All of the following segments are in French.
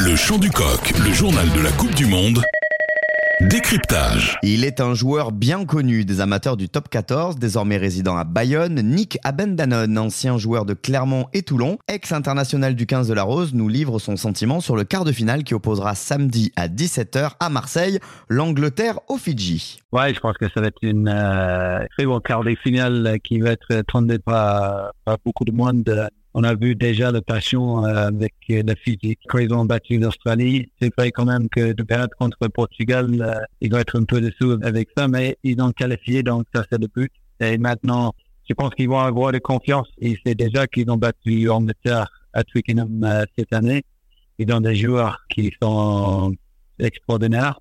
Le chant du coq, le journal de la Coupe du Monde. Décryptage. Il est un joueur bien connu des amateurs du top 14, désormais résident à Bayonne. Nick Abendanon, ancien joueur de Clermont et Toulon, ex-international du 15 de la Rose, nous livre son sentiment sur le quart de finale qui opposera samedi à 17h à Marseille l'Angleterre au Fidji. Ouais, je pense que ça va être une euh, très bonne quart de finale qui va être attendue par, par beaucoup de monde on a vu déjà la passion euh, avec la physique. Quand ils ont battu l'Australie, c'est vrai quand même que de perdre contre le Portugal, euh, ils vont être un peu dessous avec ça, mais ils ont qualifié, donc ça c'est le but. Et maintenant, je pense qu'ils vont avoir de confiance. Ils savent déjà qu'ils ont battu Angleterre à Twickenham euh, cette année. Ils ont des joueurs qui sont extraordinaires.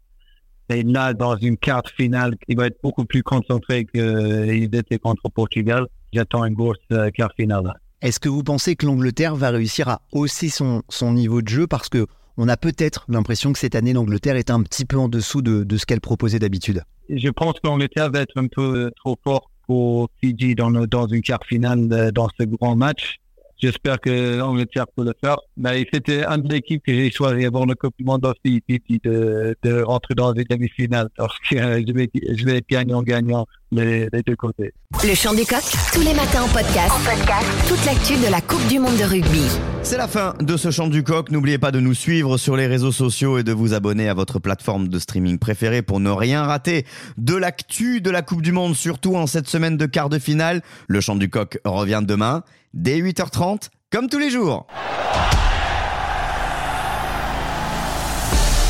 Et là, dans une carte finale, ils vont être beaucoup plus concentrés qu'ils étaient contre Portugal. J'attends une grosse carte finale. Est-ce que vous pensez que l'Angleterre va réussir à hausser son, son niveau de jeu parce que on a peut-être l'impression que cette année l'Angleterre est un petit peu en dessous de, de ce qu'elle proposait d'habitude? Je pense que l'Angleterre va être un peu trop fort pour Fiji dans, dans une quart finale euh, dans ce grand match. J'espère que l'Angleterre peut le faire. Mais c'était un de l'équipe que j'ai choisi avant le Coupe du Monde aussi, de, de rentrer dans que euh, je vais, je vais gagnant-gagnant les, les, deux côtés. Le chant du coq, tous les matins en podcast. En podcast. Toute l'actu de la Coupe du Monde de rugby. C'est la fin de ce chant du coq. N'oubliez pas de nous suivre sur les réseaux sociaux et de vous abonner à votre plateforme de streaming préférée pour ne rien rater de l'actu de la Coupe du Monde, surtout en cette semaine de quart de finale. Le chant du coq revient demain dès 8h30, comme tous les jours.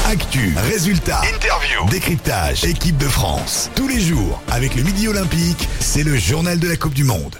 Actu, résultats, interview, décryptage, équipe de France. Tous les jours, avec le Midi Olympique, c'est le journal de la Coupe du Monde.